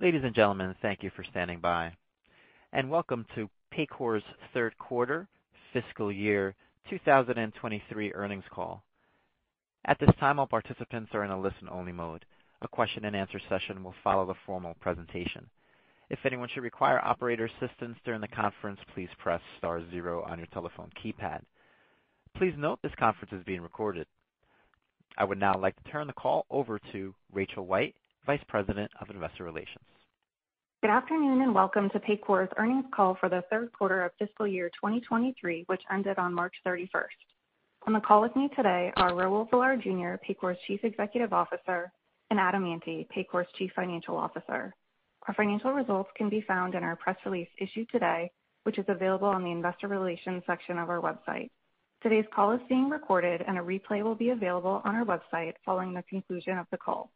Ladies and gentlemen, thank you for standing by, and welcome to Paycor's third quarter fiscal year 2023 earnings call. At this time, all participants are in a listen-only mode. A question-and-answer session will follow the formal presentation. If anyone should require operator assistance during the conference, please press star zero on your telephone keypad. Please note this conference is being recorded. I would now like to turn the call over to Rachel White, Vice President of Investor Relations. Good afternoon, and welcome to Paycor's earnings call for the third quarter of fiscal year 2023, which ended on March 31st. On the call with me today are Raul Villar Jr., Paycor's Chief Executive Officer, and Adam Ante, Paycor's Chief Financial Officer. Our financial results can be found in our press release issued today, which is available on the investor relations section of our website. Today's call is being recorded, and a replay will be available on our website following the conclusion of the call.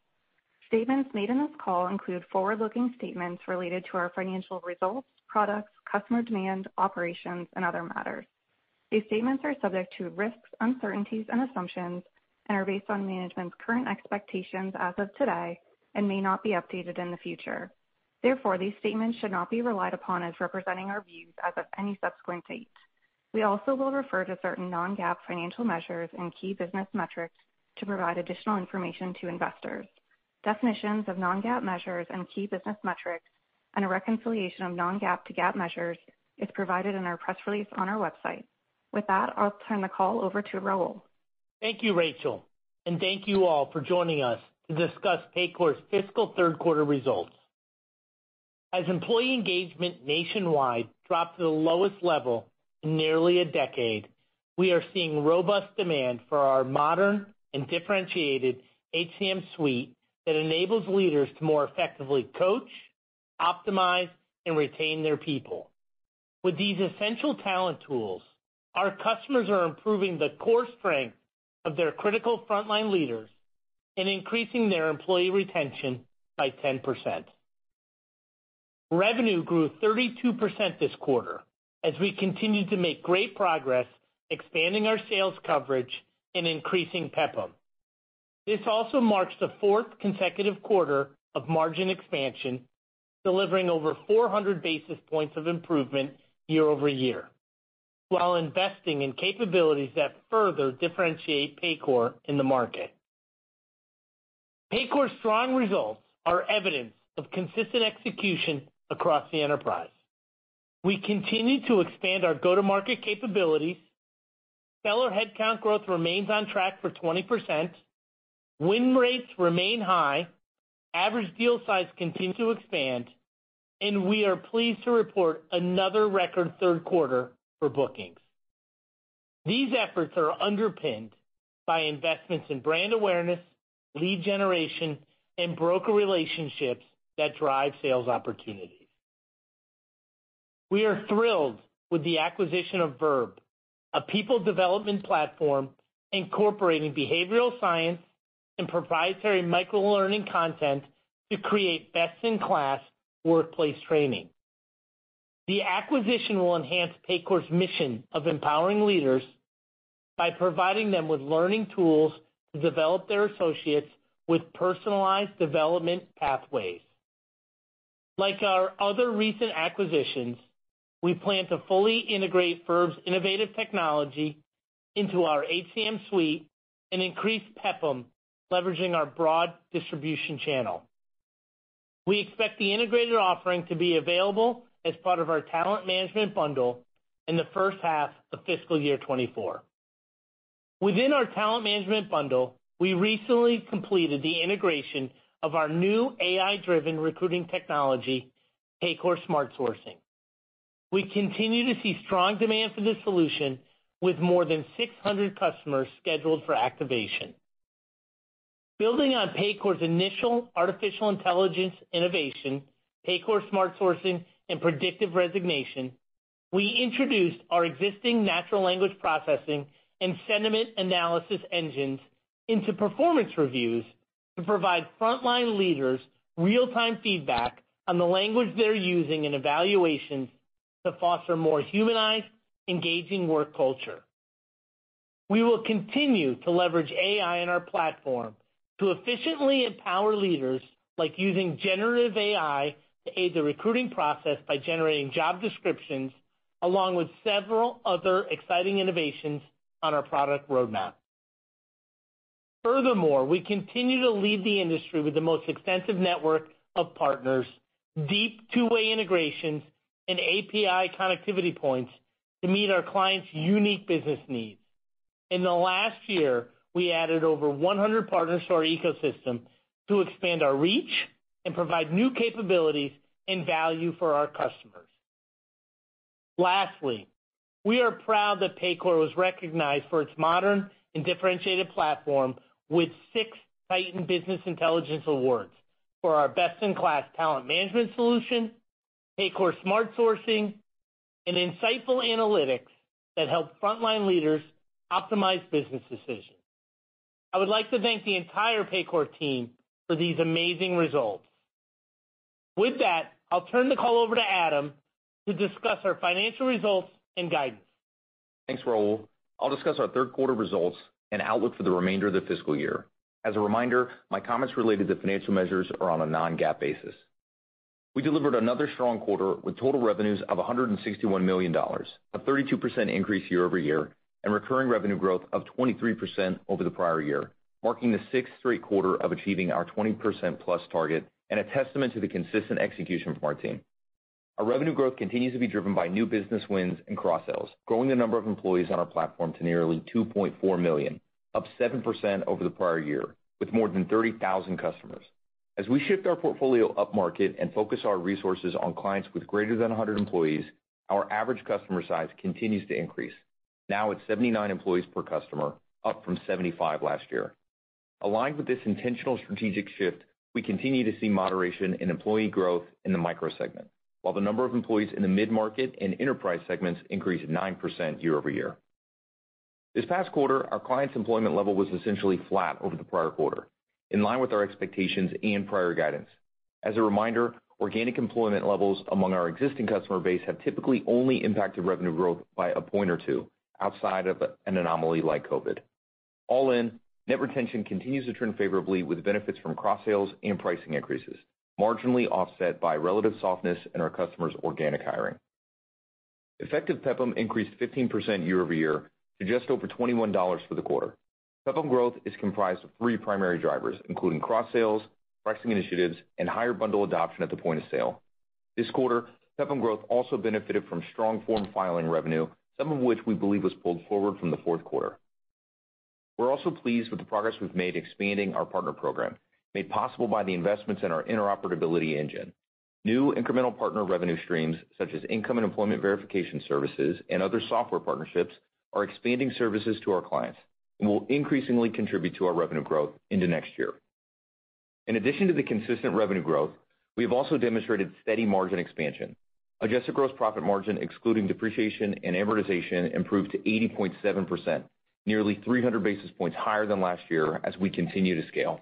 Statements made in this call include forward-looking statements related to our financial results, products, customer demand, operations, and other matters. These statements are subject to risks, uncertainties, and assumptions and are based on management's current expectations as of today and may not be updated in the future. Therefore, these statements should not be relied upon as representing our views as of any subsequent date. We also will refer to certain non-GAAP financial measures and key business metrics to provide additional information to investors. Definitions of non-GAAP measures and key business metrics and a reconciliation of non-GAAP to GAAP measures is provided in our press release on our website. With that, I'll turn the call over to Raul. Thank you, Rachel, and thank you all for joining us to discuss Paycor's fiscal third quarter results. As employee engagement nationwide dropped to the lowest level in nearly a decade, we are seeing robust demand for our modern and differentiated HCM suite that enables leaders to more effectively coach, optimize, and retain their people. With these essential talent tools, our customers are improving the core strength of their critical frontline leaders and increasing their employee retention by 10%. Revenue grew 32% this quarter as we continued to make great progress expanding our sales coverage and increasing PEPM. This also marks the fourth consecutive quarter of margin expansion, delivering over 400 basis points of improvement year-over-year, while investing in capabilities that further differentiate Paycor in the market. Paycor's strong results are evidence of consistent execution across the enterprise. We continue to expand our go-to-market capabilities. Seller headcount growth remains on track for 20%. Win rates remain high. Average deal size continue to expand, and we are pleased to report another record third quarter for bookings. These efforts are underpinned by investments in brand awareness, lead generation, and broker relationships that drive sales opportunities. We are thrilled with the acquisition of Verb, a people development platform incorporating behavioral science and proprietary microlearning content to create best-in-class workplace training. The acquisition will enhance Paycor's mission of empowering leaders by providing them with learning tools to develop their associates with personalized development pathways. Like our other recent acquisitions, we plan to fully integrate Verb's innovative technology into our HCM suite and increase PEPM, leveraging our broad distribution channel. We expect the integrated offering to be available as part of our talent management bundle in the first half of fiscal year 2024. Within our talent management bundle, we recently completed the integration of our new AI-driven recruiting technology, Paycor Smart Sourcing. We continue to see strong demand for this solution with more than 600 customers scheduled for activation. Building on Paycor's initial artificial intelligence innovation, Paycor Smart Sourcing and Predictive Resignation, we introduced our existing natural language processing and sentiment analysis engines into performance reviews to provide frontline leaders real-time feedback on the language they're using in evaluations to foster more humanized, engaging work culture. We will continue to leverage AI in our platform to efficiently empower leaders like using generative AI to aid the recruiting process by generating job descriptions, along with several other exciting innovations on our product roadmap. Furthermore, we continue to lead the industry with the most extensive network of partners, deep two-way integrations, and API connectivity points to meet our clients' unique business needs. In the last year, we added over 100 partners to our ecosystem to expand our reach and provide new capabilities and value for our customers. Lastly, we are proud that Paycor was recognized for its modern and differentiated platform with six Titan Business Intelligence Awards for our best-in-class talent management solution, Paycor Smart Sourcing, and insightful analytics that help frontline leaders optimize business decisions. I would like to thank the entire Paycor team for these amazing results. With that, I'll turn the call over to Adam to discuss our financial results and guidance. Thanks, Raul. I'll discuss our third quarter results and outlook for the remainder of the fiscal year. As a reminder, my comments related to financial measures are on a non-GAAP basis. We delivered another strong quarter with total revenues of $161 million, a 32% increase year-over-year, and recurring revenue growth of 23% over the prior year, marking the sixth straight quarter of achieving our 20%+ plus target and a testament to the consistent execution from our team. Our revenue growth continues to be driven by new business wins and cross-sells, growing the number of employees on our platform to nearly 2.4 million, up 7% over the prior year, with more than 30,000 customers. As we shift our portfolio upmarket and focus our resources on clients with greater than 100 employees, our average customer size continues to increase. Now it's 79 employees per customer, up from 75 last year. Aligned with this intentional strategic shift, we continue to see moderation in employee growth in the micro segment, while the number of employees in the mid-market and enterprise segments increased 9% year-over-year. This past quarter, our clients' employment level was essentially flat over the prior quarter, in line with our expectations and prior guidance. As a reminder, organic employment levels among our existing customer base have typically only impacted revenue growth by a point or two outside of an anomaly like COVID. All in, net retention continues to trend favorably with benefits from cross-sales and pricing increases, marginally offset by relative softness in our customers' organic hiring. Effective PEPM increased 15% year-over-year to just over $21 for the quarter. PEPM growth is comprised of three primary drivers, including cross-sales, pricing initiatives, and higher bundle adoption at the point of sale. This quarter, PEPM growth also benefited from strong form filing revenue, some of which we believe was pulled forward from the fourth quarter. We're also pleased with the progress we've made expanding our partner program, made possible by the investments in our interoperability engine. New incremental partner revenue streams, such as income and employment verification services and other software partnerships, are expanding services to our clients and will increasingly contribute to our revenue growth into next year. In addition to the consistent revenue growth, we have also demonstrated steady margin expansion. Adjusted gross profit margin, excluding depreciation and amortization, improved to 80.7%, nearly 300 basis points higher than last year as we continue to scale.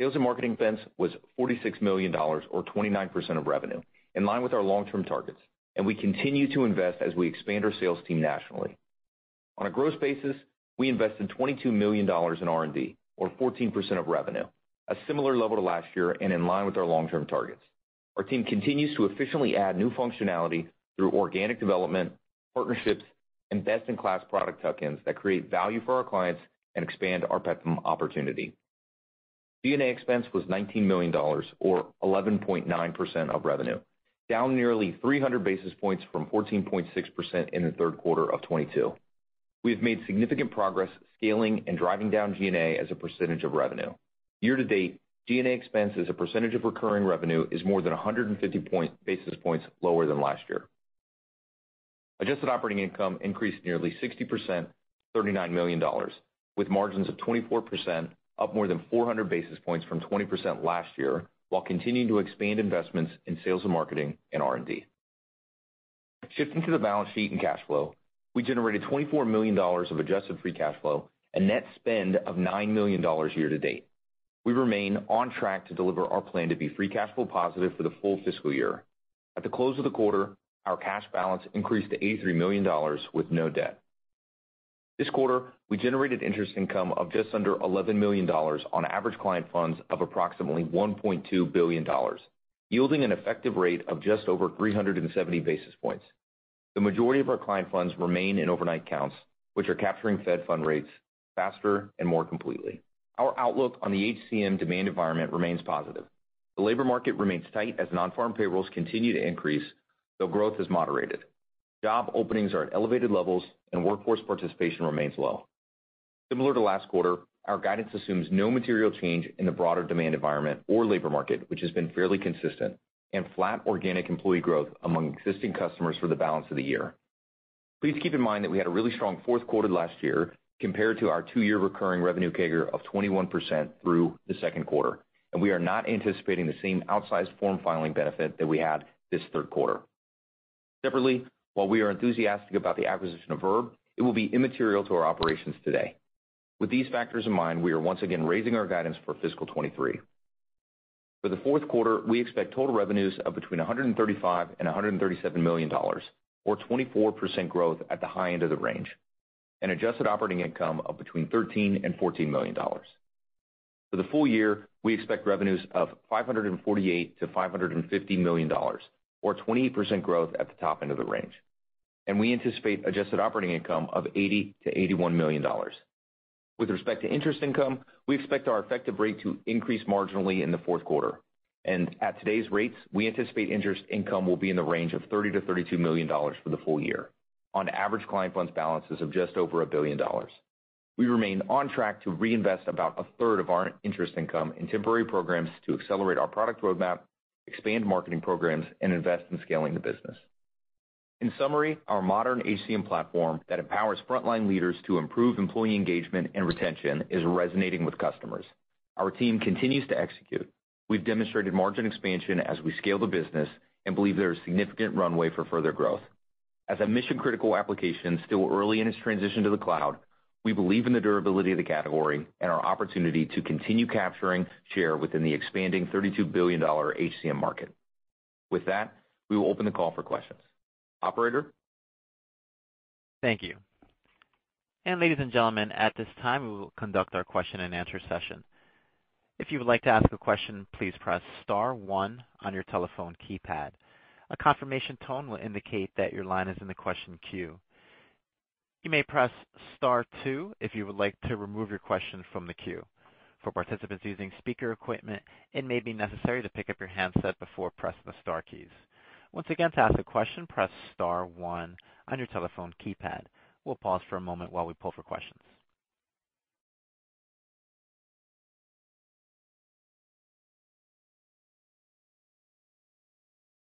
Sales and marketing expense was $46 million or 29% of revenue, in line with our long-term targets, and we continue to invest as we expand our sales team nationally. On a gross basis, we invested $22 million in R&D or 14% of revenue, a similar level to last year and in line with our long-term targets. Our team continues to efficiently add new functionality through organic development, partnerships, and best-in-class product tuck-ins that create value for our clients and expand our PEPM opportunity. G&A expense was $19 million or 11.9% of revenue, down nearly 300 basis points from 14.6% in the third quarter of 2022. We have made significant progress scaling and driving down G&A as a percentage of revenue. Year to date, G&A expense as a percentage of recurring revenue is more than 150 basis points lower than last year. Adjusted operating income increased nearly 60%, $39 million, with margins of 24%, up more than 400 basis points from 20% last year, while continuing to expand investments in sales and marketing and R&D. Shifting to the balance sheet and cash flow, we generated $24 million of adjusted free cash flow and net spend of $9 million year to date. We remain on track to deliver our plan to be free cash flow positive for the full fiscal year. At the close of the quarter, our cash balance increased to $83 million with no debt. This quarter, we generated interest income of just under $11 million on average client funds of approximately $1.2 billion, yielding an effective rate of just over 370 basis points. The majority of our client funds remain in overnight accounts, which are capturing Fed fund rates faster and more completely. Our outlook on the HCM demand environment remains positive. The labor market remains tight as non-farm payrolls continue to increase, though growth has moderated. Job openings are at elevated levels and workforce participation remains low. Similar to last quarter, our guidance assumes no material change in the broader demand environment or labor market, which has been fairly consistent, and flat organic employee growth among existing customers for the balance of the year. Please keep in mind that we had a really strong fourth quarter last year compared to our two-year recurring revenue CAGR of 21% through the second quarter, and we are not anticipating the same outsized form filing benefit that we had this third quarter. Separately, while we are enthusiastic about the acquisition of Verb, it will be immaterial to our operations today. With these factors in mind, we are once again raising our guidance for fiscal 2023. For the fourth quarter, we expect total revenues of between $135 million and $137 million, or 24% growth at the high end of the range, and adjusted operating income of between $13 million and $14 million. For the full year, we expect revenues of $548 million-$550 million, or 28% growth at the top end of the range. And we anticipate adjusted operating income of $80 million-$81 million. With respect to interest income, we expect our effective rate to increase marginally in the fourth quarter. And at today's rates, we anticipate interest income will be in the range of $30 million-$32 million for the full year on average client funds balances of just over $1 billion. We remain on track to reinvest about a third of our interest income in temporary programs to accelerate our product roadmap, expand marketing programs, and invest in scaling the business. In summary, our modern HCM platform that empowers frontline leaders to improve employee engagement and retention is resonating with customers. Our team continues to execute. We've demonstrated margin expansion as we scale the business and believe there is significant runway for further growth. As a mission-critical application still early in its transition to the cloud, we believe in the durability of the category and our opportunity to continue capturing share within the expanding $32 billion HCM market. With that, we will open the call for questions. Operator? Thank you. And ladies and gentlemen, at this time, we will conduct our question-and-answer session. If you would like to ask a question, please press star one on your telephone keypad. A confirmation tone will indicate that your line is in the question queue. You may press star two if you would like to remove your question from the queue. For participants using speaker equipment, it may be necessary to pick up your handset before pressing the star keys. Once again, to ask a question, press star one on your telephone keypad. We'll pause for a moment while we pull for questions.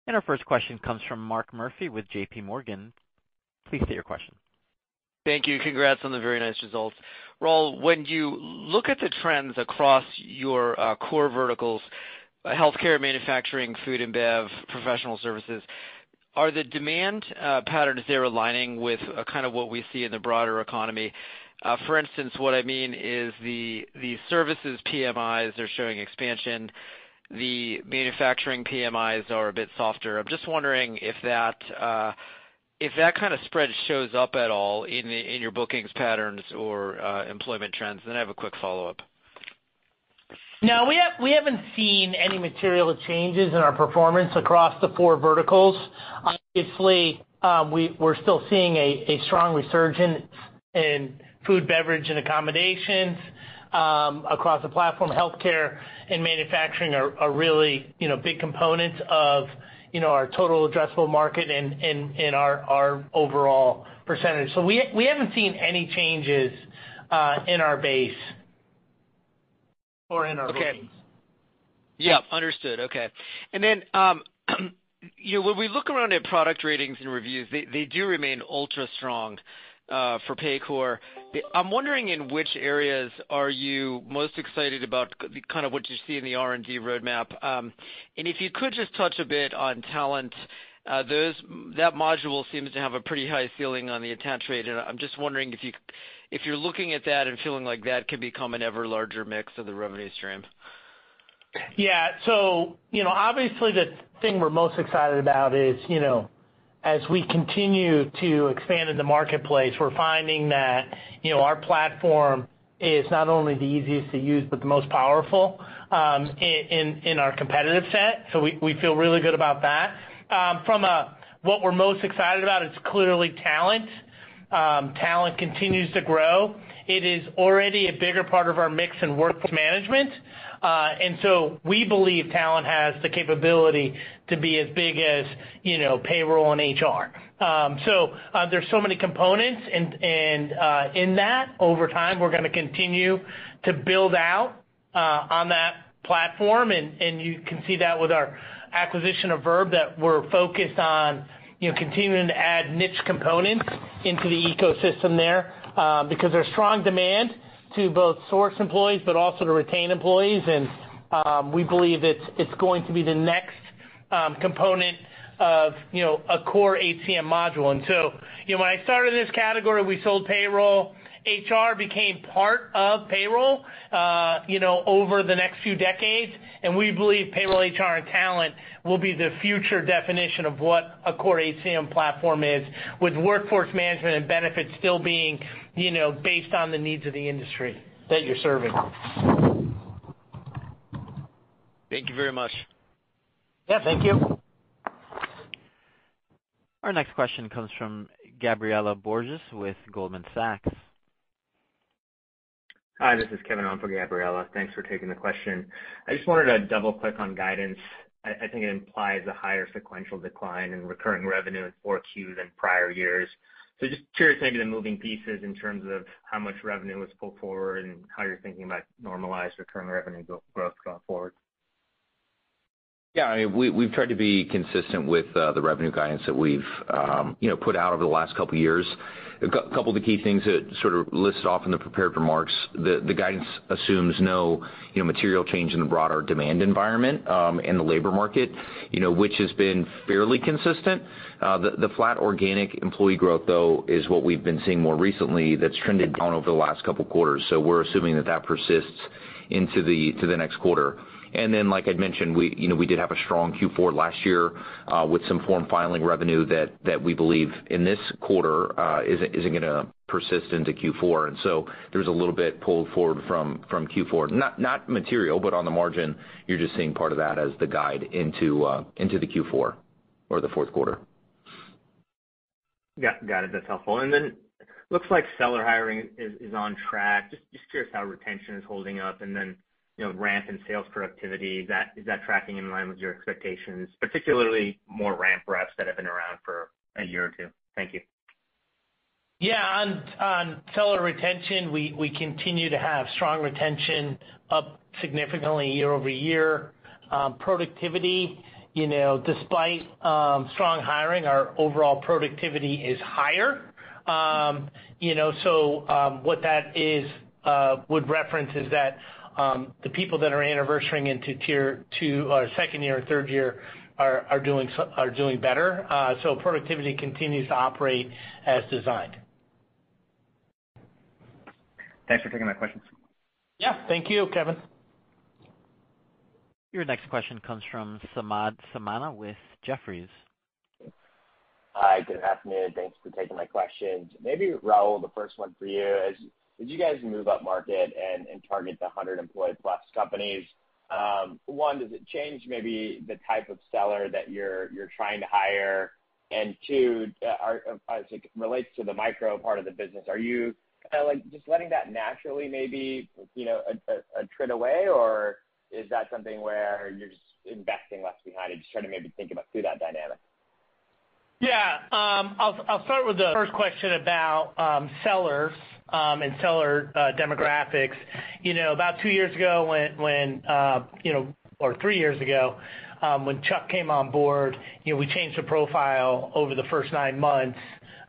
And our first question comes from Mark Murphy with JPMorgan. Please state your question. Thank you. Congrats on the very nice results. Raul, when you look at the trends across your uh, core verticals, uh, healthcare, manufacturing, food and bev, professional services, are the demand uh, patterns there aligning with kind of what we see in the broader economy? For instance, what I mean is the services PMIs are showing expansion, the manufacturing PMIs are a bit softer. I'm just wondering if that uh if that kind of spread shows up at all in your bookings patterns or employment trends. Then I have a quick follow-up. No, we haven't seen any material changes in our performance across the four verticals. Obviously, we're still seeing a strong resurgence in food, beverage, and accommodations Um, across the platform. Healthcare and manufacturing are really, you know, big components of, you know, our total addressable market and our overall percentage. So we we haven't seen any changes uh, in our base or in our bookings. Okay. Yeah, understood. Okay. And then um you know, when we look around at product ratings and reviews, they they do remain ultra strong uh, for Paycor. I'm wondering in which areas are you most excited about kind of what you see in the R&D roadmap? Um and if you could just touch a bit on talent, Those that module seems to have a pretty high ceiling on the attach rate. And I'm just wondering if you, if you're looking at that and feeling like that could become an ever larger mix of the revenue stream. Yeah. So you know, obviously the thing we're most excited about is, you know, as we continue to expand in the marketplace, we're finding that you know our platform is not only the easiest to use, but the most powerful um, in in our competitive set. So we feel really good about that. Um, from what we're most excited about, it's clearly talent. Um, talent continues to grow. It is already a bigger part of our mix in workforce management. Uh and so we believe talent has the capability to be as big as you know, payroll and HR. So there's so many components, and and uh in that, over time, we're to continue to build out on that platform, and you can see that with our acquisition of Verb, that we're focused on you know, continuing to add niche components into the ecosystem there, because there's strong demand to both source employees, but also to retain employees. And um we believe it's it's going to be the next component of you know a core HCM module. And so you know when I started this category, we sold payroll. HR became part of payroll uh you know over the next few decades, and we believe payroll, HR, and talent will be the future definition of what a core HCM platform is, with workforce management and benefits still being you know, based on the needs of the industry that you're serving. Thank you very much. Yeah, thank you. Our next question comes from Gabriela Borges with Goldman Sachs. Hi, this is Kevin on for Gabriela. Thanks for taking the question. I just wanted to double-click on guidance. I think it implies a higher sequential decline in recurring revenue in 4Q than prior years. So just curious, maybe the moving pieces in terms of how much revenue was pulled forward and how you're thinking about normalized recurring revenue growth going forward. Yeah, we've tried to be consistent with uh, the revenue guidance that we've um you know put out over the last couple of years. A couple of the key things that sort of listed off in the prepared remarks, the guidance assumes no you know, material change in the broader demand environment um, in the labor market, you know, which has been fairly consistent. Uh, the flat organic employee growth, though, is what we've been seeing more recently that's trended down over the last couple of quarters. So we're assuming that that persists into the to the next quarter. And then like I'd mentioned, we you know, we did have a strong Q4 last year with some form filing revenue that that we believe in this quarter uh isn't going to persist into Q4. So There's a little bit pulled forward from from Q4. Not not material, but on the margin, you're just seeing part of that as the guide into uh into the Q4 or the fourth quarter. Got it. That's helpful. And then looks like seller hiring is on track. Just just curious how retention is holding up, and then ramp in sales productivity. Is that tracking in line with your expectations, particularly more ramp reps that have been around for a year or two? Thank you. Yeah. On on seller retention, we we continue to have strong retention, up significantly year-over-year. Um, productivity, you know, despite um, strong hiring, our overall productivity is higher. Um, you know, so um what that uh, would reference is that the people that are anniversarying into tier 2 or second year or third year are doing so are doing better. Uh so productivity continues to operate as designed. Thanks for taking my questions. Yeah. Thank you, Kevin. Your next question comes from Samad Samana with Jefferies. Hi, good afternoon. Thanks for taking my questions. Maybe, Raul, the first one for you. As you guys move up market and target the 100 employee plus companies, um, one, does it change maybe the type of seller that you're you're trying to hire? Two, uh, uh, as it relates to the micro part of the business, are you like just letting that naturally maybe you know attrit away, or is that something where you're just investing less behind it? Just trying to maybe think about through that dynamic. Yeah. Um I'll I'll start with the first question about um, sellers and seller demographics. You know, about two years ago, when when uh you know or three years ago, um when Chuck came on board, you know, we changed the profile over the first nine months,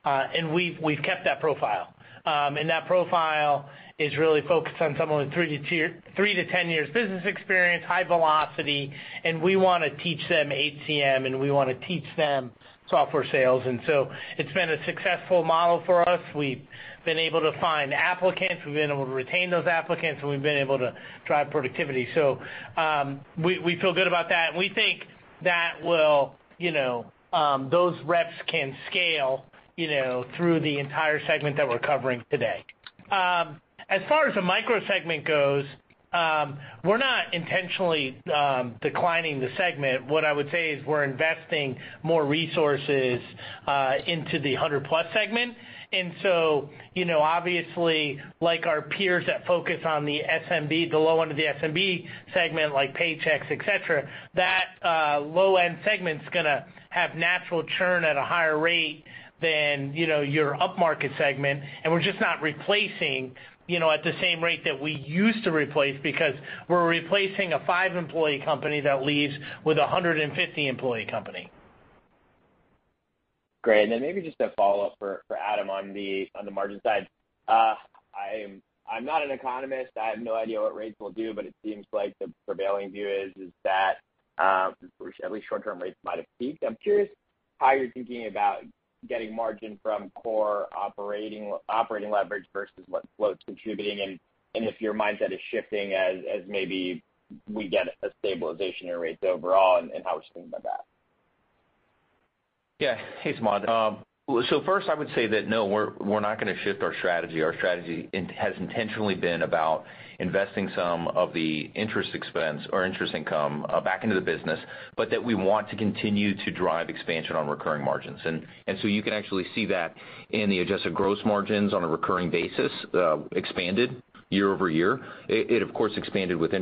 uh and we've we've kept that profile. Um and that profile is really focused on someone with three to 10 years business experience, high velocity, and we want to teach them HCM, and we want to teach them software sales. And so it's been a successful model for us. We've been able to find applicants, we've been able to retain those applicants, and we've been able to drive productivity. So um we feel good about that, and we think that will you know, um those reps can scale you know, through the entire segment that we're covering today. As far as the micro segment goes, Um, we're not intentionally um, declining the segment. What I would say is we're investing more resources uh, into the 100-plus segment. And so, you know, obviously, like our peers that focus on the SMB, the low end of the SMB segment, like Paychex, et cetera, that uh, low-end segment's going to have natural churn at a higher rate than you know your upmarket segment. And we're just not replacing at the same rate that we used to replace because we're replacing a five-employee company that leaves with a 150-employee company. Great. And then maybe just a follow-up for Adam on the margin side. Uh, I'm not an economist. I have no idea what rates will do, but it seems like the prevailing view is that uh, at least short-term rates might have peaked. I'm curious how you're thinking about getting margin from core operating operating leverage versus what float's contributing, and and if your mindset is shifting as as maybe we get a stabilization in rates overall, and how we should think about that. Yeah. Hey, Samad. Um, first, I would say that, no, we're we're not going to shift our strategy. Our strategy has intentionally been about investing some of the interest expense or interest income uh, back into the business, but that we want to continue to drive expansion on recurring margins. And and so you can actually see that in the adjusted gross margins on a recurring basis uh, expanded year-over-year. It, of course, expanded with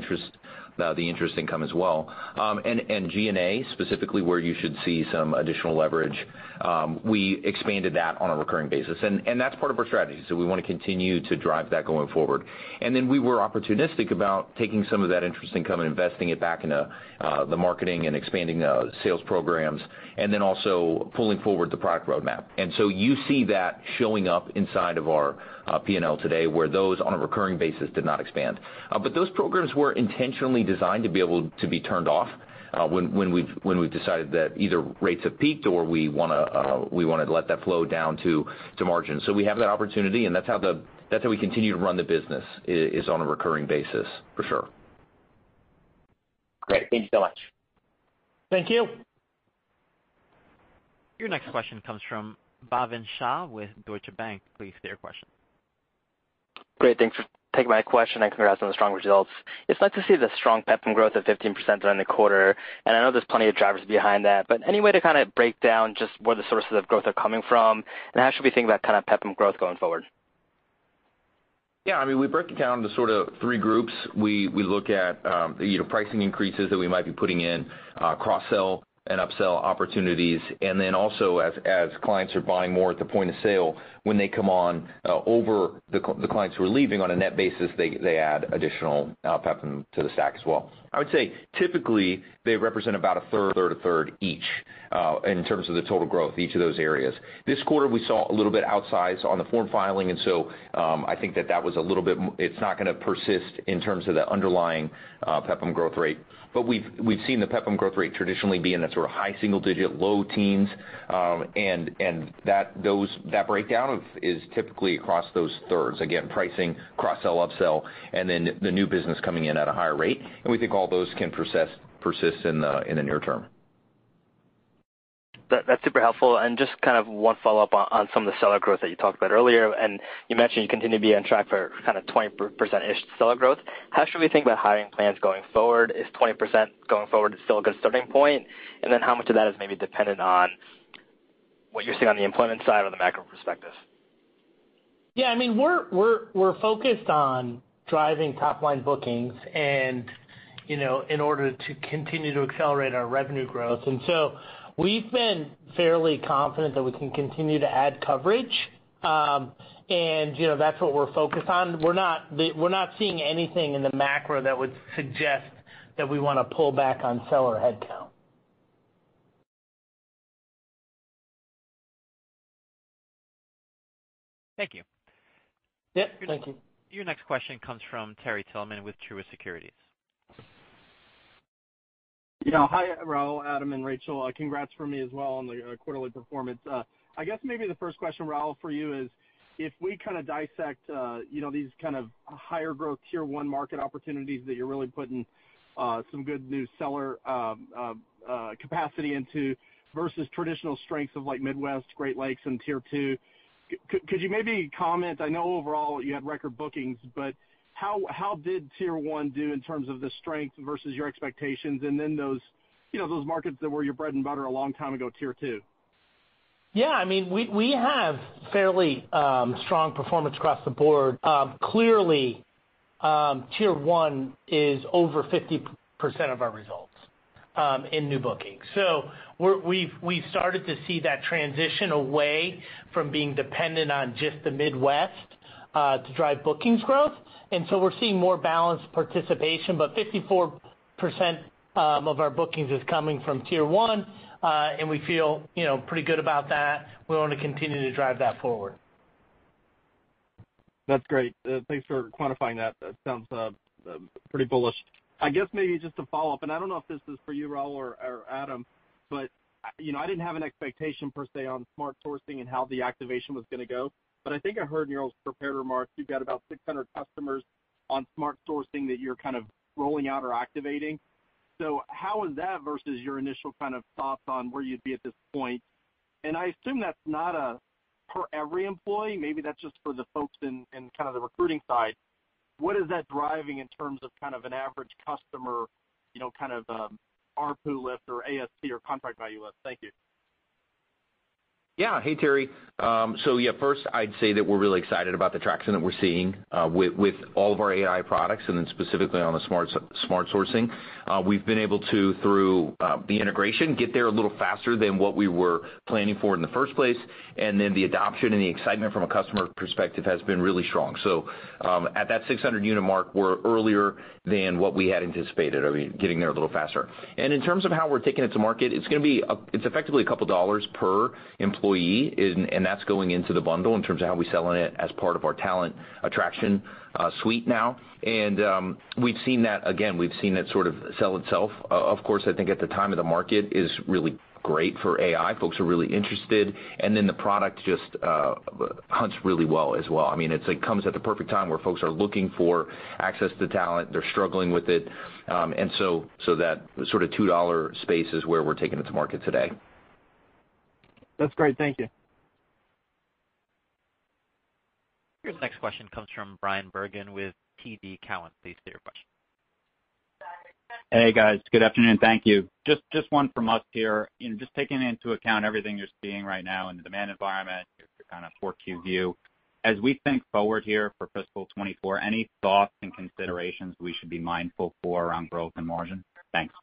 the interest income as well. Um and G&A, specifically where you should see some additional leverage, Um we expanded that on a recurring basis. And that's part of our strategy. So we want to continue to drive that going forward. And then we were opportunistic about taking some of that interest income and investing it back into uh, the marketing and expanding uh sales programs, and then also pulling forward the product roadmap. And so you see that showing up inside of our uh, P&L today, where those on a recurring basis did not expand. Uh, but those programs were intentionally designed to be able to be turned off uh, when we've decided that either rates have peaked or we want to let that flow down to to margin. So we have that opportunity, and that's how we continue to run the business, is on a recurring basis, for sure. Great. Thank you so much. Thank you. Your next question comes from Bhavin Shah with Deutsche Bank. Please state your question. Great. Thanks for taking my question, and congrats on the strong results. It's nice to see the strong PEPM growth of 15% during the quarter, and I know there's plenty of drivers behind that, but any way to kind of break down just where the sources of growth are coming from, and how should we think about kind of PEPM growth going forward? Yeah, I mean we break it down into sort of three groups. We we look at um you know pricing increases that we might be putting in, cross-sell and up-sell opportunities, and then also as clients are buying more at the point of sale, when they come on uh, over the clients who are leaving on a net basis, they add additional uh, PEPM to the stack as well. I would say typically they represent about a third, a third each uh, in terms of the total growth, each of those areas. This quarter, we saw a little bit outsize on the form filing, and so um, I think that that was a little bit. it's not going to persist in terms of the underlying PEPM growth rate. But we've we've seen the PEPM growth rate traditionally be in that sort of high single digit, low teens, um and and that those that breakdown is typically across those thirds. Again, pricing, cross-sell, up-sell, and then the new business coming in at a higher rate. And we think all those can persist, persist in the in the near term. That's super helpful. And just kind of one follow-up on some of the seller growth that you talked about earlier, and you mentioned you continue to be on track for kind of 20%-ish seller growth. How should we think about hiring plans going forward? Is 20% going forward still a good starting point? And then how much of that is maybe dependent on what you're seeing on the employment side or the macro perspective? Yeah, I mean, we're we're we're focused on driving top-line bookings and you know, in order to continue to accelerate our revenue growth. We've been fairly confident that we can continue to add coverage. Um and you know, that's what we're focused on. We're not we're not seeing anything in the macro that would suggest that we want to pull back on seller headcount. Thank you. Yep, thank you. Your next question comes from Terry Tillman with Truist Securities. Hi, Raul, Adam, and Rachel. Uh, congrats from me as well on the uh, quarterly performance. Uh, I guess maybe the first question, Raul, for you is, if we kind of dissect uh, you know, these kind of higher growth tier 1 market opportunities that you're really putting some good new seller capacity into, versus traditional strengths of like Midwest, Great Lakes, and Tier 2. Could you maybe comment, I know overall you had record bookings, but how how did Tier 1 do in terms of the strength versus your expectations? And then those you know, those markets that were your bread and butter a long time ago, Tier 2. Yeah, I mean we we have fairly um, strong performance across the board. Um, clearly, um, Tier 1 is over 50% of our results in new bookings. So we've we've started to see that transition away from being dependent on just the Midwest uh, to drive bookings growth. And so we're seeing more balanced participation, but 54% of our bookings is coming from Tier 1, uh, and we feel pretty good about that. We want to continue to drive that forward. That's great. Uh, thanks for quantifying that. That sounds uh, pretty bullish. I guess maybe just to follow up, and I don't know if this is for you, Raul or Adam, but I didn't have an expectation per se on Smart Sourcing and how the activation was going to go. I think I heard in your prepared remarks, you've got about 600 customers on Smart Sourcing that you're kind of rolling out or activating. So how is that versus your initial kind of thoughts on where you'd be at this point? And I assume that's not per every employee, maybe that's just for the folks in kind of the recruiting side. What is that driving in terms of kind of an average customer, you know, kind of um, ARPU lift or ASP or contract value lift? Thank you. Yeah. Hey, Terry. Um so yeah, first I'd say that we're really excited about the traction that we're seeing with all of our AI products, and then specifically on the Smart Sourcing. We've been able to, through the integration, get there a little faster than what we were planning for in the first place. And then the adoption and the excitement from a customer perspective has been really strong. So um at that 600 unit mark, we're earlier than what we had anticipated. I mean, getting there a little faster. And in terms of how we're taking it to market, it's gonna be uh it's effectively a couple dollars per employee, and that's going into the bundle in terms of how we're selling it as part of our talent attraction suite now. And um we've seen that, again, we've seen it sort of sell itself. Of course, I think at the time of the market is really great for AI. Folks are really interested, and then the product just hunts really well as well. I mean, it comes at the perfect time where folks are looking for access to talent. They're struggling with it. Um and so so that sort of $2 space is where we're taking it to market today. That's great. Thank you. Your next question comes from Bryan Bergin with TD Cowen. Please state your question. Hey, guys. Good afternoon. Thank you. Just just one from us here. Just taking into account everything you're seeing right now in the demand environment, your kind of 4Q view. As we think forward here for fiscal 2024, any thoughts and considerations we should be mindful for around growth and margin? Thanks.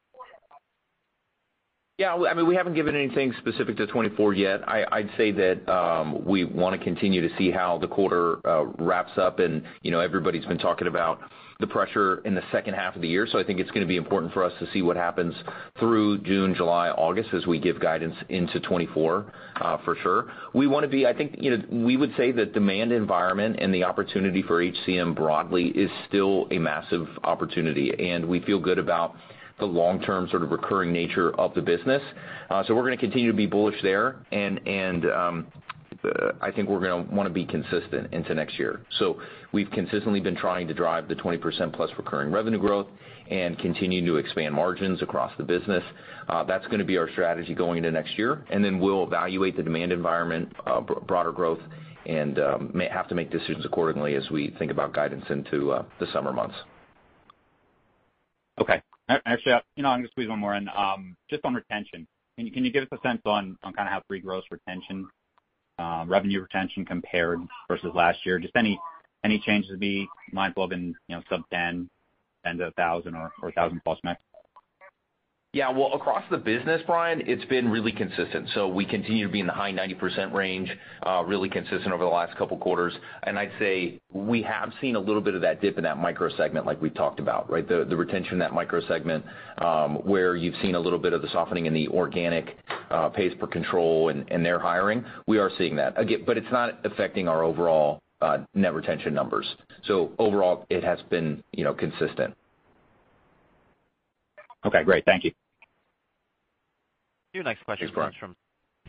Yeah. Well I mean we haven't given anything specific to 2024 yet. I'd say that um we want to continue to see how the quarter wraps up, and you know everybody's been talking about the pressure in the second half of the year. So I think it's going to be important for us to see what happens through June, July, August as we give guidance into 2024, for sure. We wanna be I think you know we would say that demand environment and the opportunity for HCM broadly is still a massive opportunity, and we feel good about the long-term sort of recurring nature of the business. Uh so we're going to continue to be bullish there, and and um uh, I think we're going to want to be consistent into next year. So we've consistently been trying to drive the 20%+ plus recurring revenue growth and continue to expand margins across the business. Uh, that's going to be our strategy going into next year, and then we'll evaluate the demand environment, uh, broader growth, and um, may have to make decisions accordingly as we think about guidance into the summer months. Okay. Actually, you know, I'm to squeeze one more in. Um just on retention, can you can you give us a sense on kind of how free gross retention, revenue retention compared versus last year? Just any any changes to be mindful of in you know, sub 10 10 to 1,000 or 1,000+ mix? Yeah. Well, across the business, Bryan, it's been really consistent. So we continue to be in the high 90% range, uh, really consistent over the last couple quarters. I'd say we have seen a little bit of that dip in that micro segment like we talked about, right? The retention in that micro segment, um, where you've seen a little bit of the softening in the organic uh, pays per control and their hiring. We are seeing that. Again, but it's not affecting our overall uh, net retention numbers. So overall, it has been you know, consistent. Okay, great. Thank you. Your next question comes from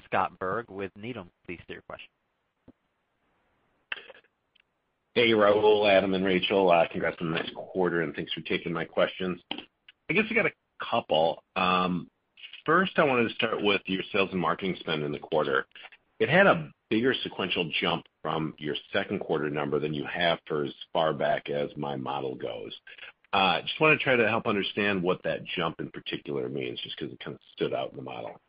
Scott Berg with Needham. Please state your question. Hey, Raul, Adam, and Rachel. Uh, congrats on the nice quarter, and thanks for taking my questions. I guess I got a couple. Um, first, I wanted to start with your sales and marketing spend in the quarter. It had a bigger sequential jump from your second quarter number than you have for as far back as my model goes. Uh, just want to try to help understand what that jump in particular means, just because it kind of stood out in the model.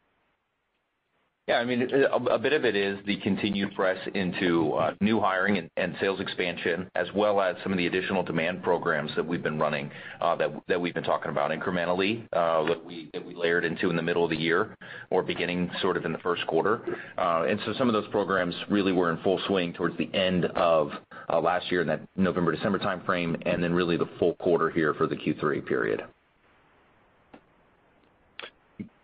Yeah, I mean, a bit of it is the continued press into new hiring and sales expansion, as well as some of the additional demand programs that we've been running, uh that that we've been talking about incrementally, uh that we that we layered into in the middle of the year or beginning sort of in the first quarter. Uh and so some of those programs really were in full swing towards the end of last year in that November, December timeframe, and then really the full quarter here for the Q3 period.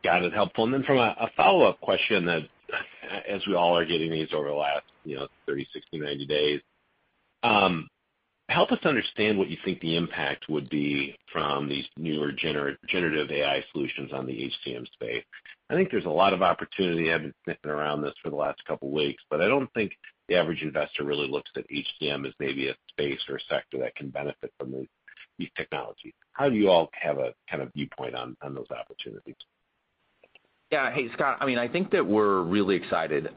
Got it. Helpful. And then from a follow-up question that, as we all are getting these over the last 30, 60, 90 days, um, help us understand what you think the impact would be from these newer generative AI solutions on the HCM space. I think there's a lot of opportunity. I've been sniffing around this for the last couple of weeks, but I don't think the average investor really looks at HCM as maybe a space or a sector that can benefit from these technologies. How do you all have a kind of viewpoint on those opportunities? Yeah. Hey, Scott. I mean, I think that we're really excited.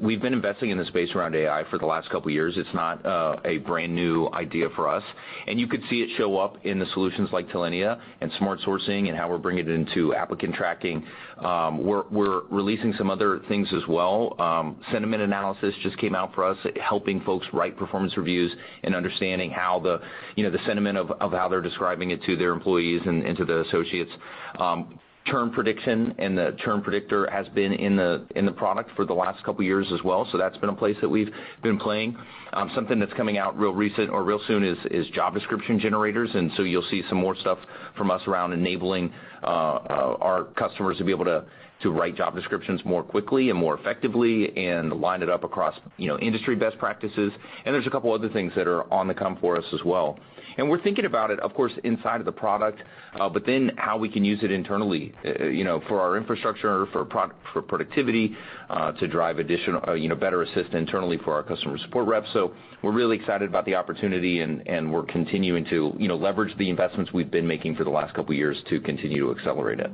We've been investing in the space around AI for the last couple of years. It's not uh, a brand-new idea for us. And you could see it show up in the solutions like Talenya and Smart Sourcing and how we're bringing it into applicant tracking. Um, we're releasing some other things as well. Um, sentiment analysis just came out for us, helping folks write performance reviews and understanding how the, you know, the sentiment of how they're describing it to their employees and to the associates. Um, Churn prediction and the churn predictor has been in the product for the last couple of years as well. So that's been a place that we've been playing. Um, something that's coming out real recent or real soon is job description generators. And so you'll see some more stuff from us around enabling uh, uh, our customers to be able to write job descriptions more quickly and more effectively and line it up across you know, industry best practices. And There's a couple other things that are on the come for us as well. And We're thinking about it, of course, inside of the product, uh, but then how we can use it internally uh, you know, for our infrastructure, for product, for productivity, uh, to drive additional, you know, better assist internally for our customer support reps. So We're really excited about the opportunity, and and we're continuing to you know, leverage the investments we've been making for the last couple years to continue to accelerate it.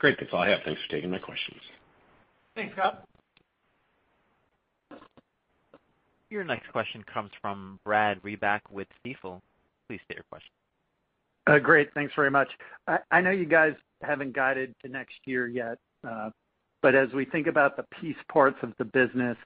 Great. That's all I have. Thanks for taking my questions. Thanks, Scott. Your next question comes from Brad Reback with Stifel. Please state your question. Uh, great. Thanks very much. I know you guys haven't guided to next year yet. Uh, but as we think about the piece parts of the business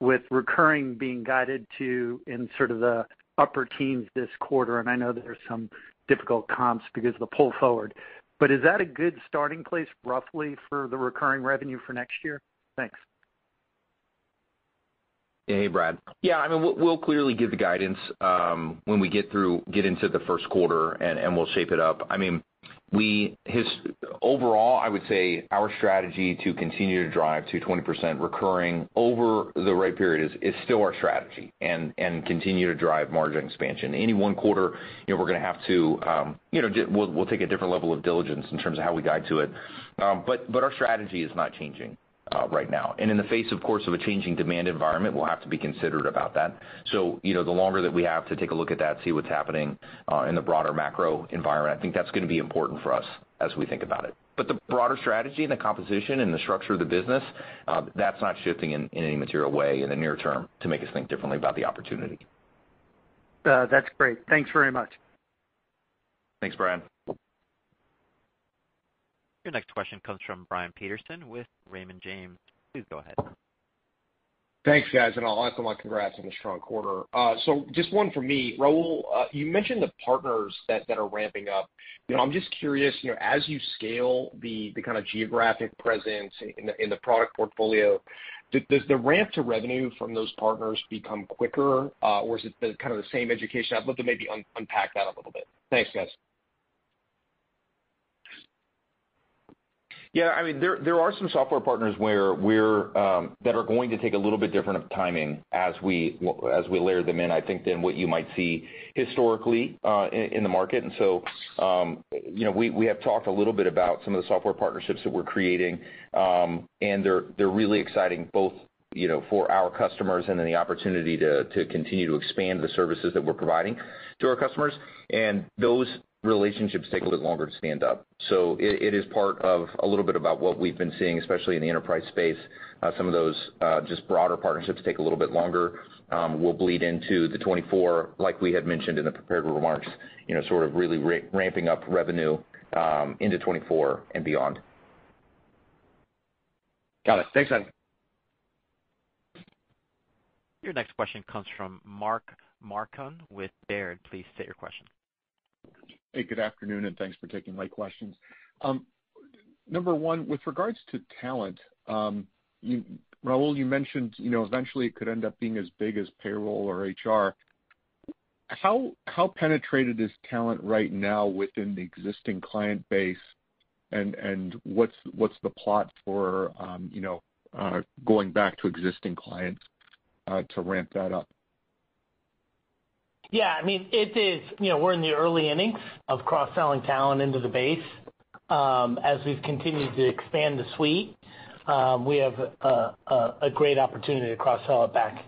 with recurring being guided to in sort of the upper teens this quarter, and I know there's some difficult comps because of the pull forward, but is that a good starting place roughly for the recurring revenue for next year? Thanks. Hey, Brad. Yeah, I mean, we'll clearly give the guidance um, when we get through get into the first quarter, and we'll shape it up. We his overall, I would say our strategy to continue to drive to 20% recurring over the right period is is still our strategy and and continue to drive margin expansion. Any one quarter, you know, we're going to have to, um, you know, we'll we'll take a different level of diligence in terms of how we guide to it. Um but but our strategy is not changing right now. And in the face, of course, of a changing demand environment, we'll have to be considerate about that. So, you know, the longer that we have to take a look at that, see what's happening uh, in the broader macro environment, I think that's going to be important for us as we think about it. But the broader strategy and the composition and the structure of the business, uh, that's not shifting in any material way in the near term to make us think differently about the opportunity. Uh, that's great. Thanks very much. Thanks, Brad. Your next question comes from Brian Peterson with Raymond James. Please go ahead. Thanks, guys. And I'll echo my congrats on the strong quarter. Uh so just one for me. Raul, you mentioned the partners that are ramping up. I'm just curious, as you scale the kind of geographic presence in the product portfolio, does the ramp to revenue from those partners become quicker? Or is it kind of the same education? I'd love to maybe unpack that a little bit. Thanks, guys. Yeah, I mean, there there are some software partners where we're um that are going to take a little bit different of timing as we as we layer them in, I think, than what you might see historically in the market. And so um you know, we have talked a little bit about some of the software partnerships that we're creating, and they're they're really exciting, both you know, for our customers and then the opportunity to to continue to expand the services that we're providing to our customers. And those relationships take a little bit longer to stand up. So it is part of a little bit about what we've been seeing, especially in the enterprise space. Uh, some of those uh, just broader partnerships take a little bit longer, um, will bleed into the 2024, like we had mentioned in the prepared remarks, you know, sort of really ramping up revenue um, into 2024 and beyond. Got it. Thanks, Adam. Your next question comes from Mark Marcon with Baird. Please state your question. Hey, good afternoon, and thanks for taking my questions. Um, number one, with regards to talent, um, Raul, you mentioned, you know, eventually it could end up being as big as payroll or HR. How how penetrated is talent right now within the existing client base? And and what's what's the plot for, um, you know, uh, going back to existing clients uh, to ramp that up? Yeah, I mean, it is. You know, we're in the early innings of cross-selling talent into the base. Um, as we've continued to expand the suite, um, we have a great opportunity to cross-sell it back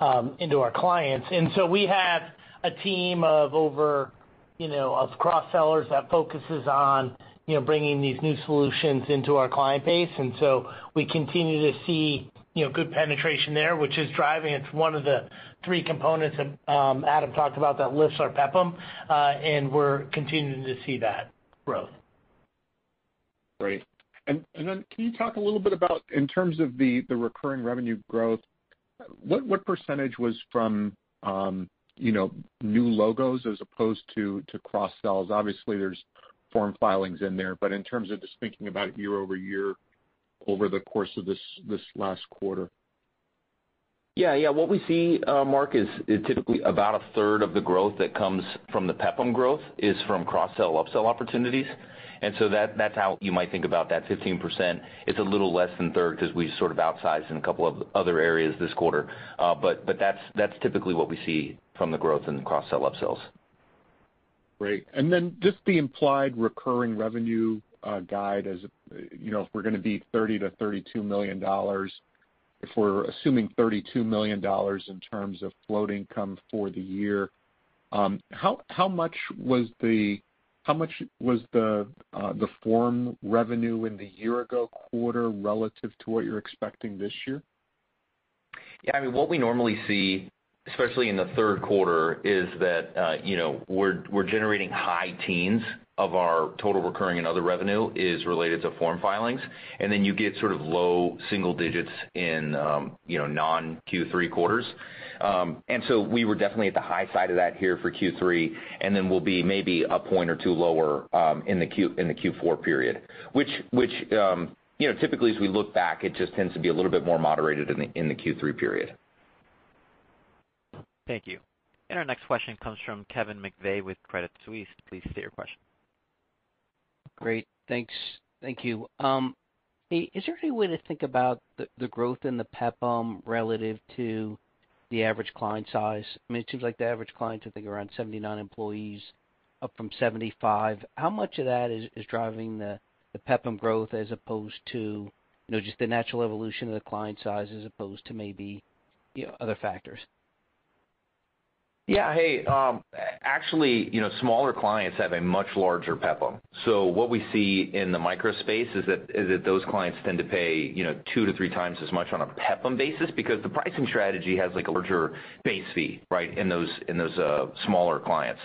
um, into our clients. And so we have a team of over, you know, of cross-sellers that focuses on, you know, bringing these new solutions into our client base. And so we continue to see, you know, good penetration there, which is driving. It's one of the three components that um, Adam talked about that lifts our PEPM, uh, and we're continuing to see that growth. Great. Then can you talk a little bit about in terms of the recurring revenue growth, what percentage was from, um, you know, new logos as opposed to to cross-sells? Obviously, there's form filings in there, but in terms of just thinking about year-over-year over the course of this this last quarter. Yeah, yeah. What we see, Mark, is typically about a third of the growth that comes from the PEPM growth is from cross-sell, upsell opportunities. And so that that's how you might think about that 15%. It's a little less than a third because we sort of outsized in a couple of other areas this quarter. Uh but but that's that's typically what we see from the growth in the cross-sell, upsells. Great. And then just the implied recurring revenue guide as, you know, if we're gonna be $30 million-$32 million, if we're assuming $32 million in terms of float income for the year, um how how much was the how much was the uh the form revenue in the year ago quarter relative to what you're expecting this year? Yeah, I mean, what we normally see, especially in the third quarter, is that, you know, we're we're generating high teens of our total recurring and other revenue is related to form filings, and then you get sort of low single digits in, you know, non-Q3 quarters. Um and so we were definitely at the high side of that here for Q3, and then we'll be maybe a point or two lower um in the in the Q4 period, which, which um you know, typically as we look back, it just tends to be a little bit more moderated in the in the Q3 period. Thank you. And our next question comes from Kevin McVeigh with Credit Suisse. Please state your question. Great. Thanks. Thank you. Um, is there any way to think about the growth in the PEPM um, relative to the average client size? I mean, it seems like the average client, I think, around 79 employees, up from 75. How much of that is driving the PEPM growth as opposed to, you know, just the natural evolution of the client size as opposed to maybe, other factors? Hey, actually, you know, smaller clients have a much larger PEPM. So, what we see in the micro space is that those clients tend to pay, you know, 2-3 times as much on a PEPM basis because the pricing strategy has, like, a larger base fee, right, in those in those uh smaller clients.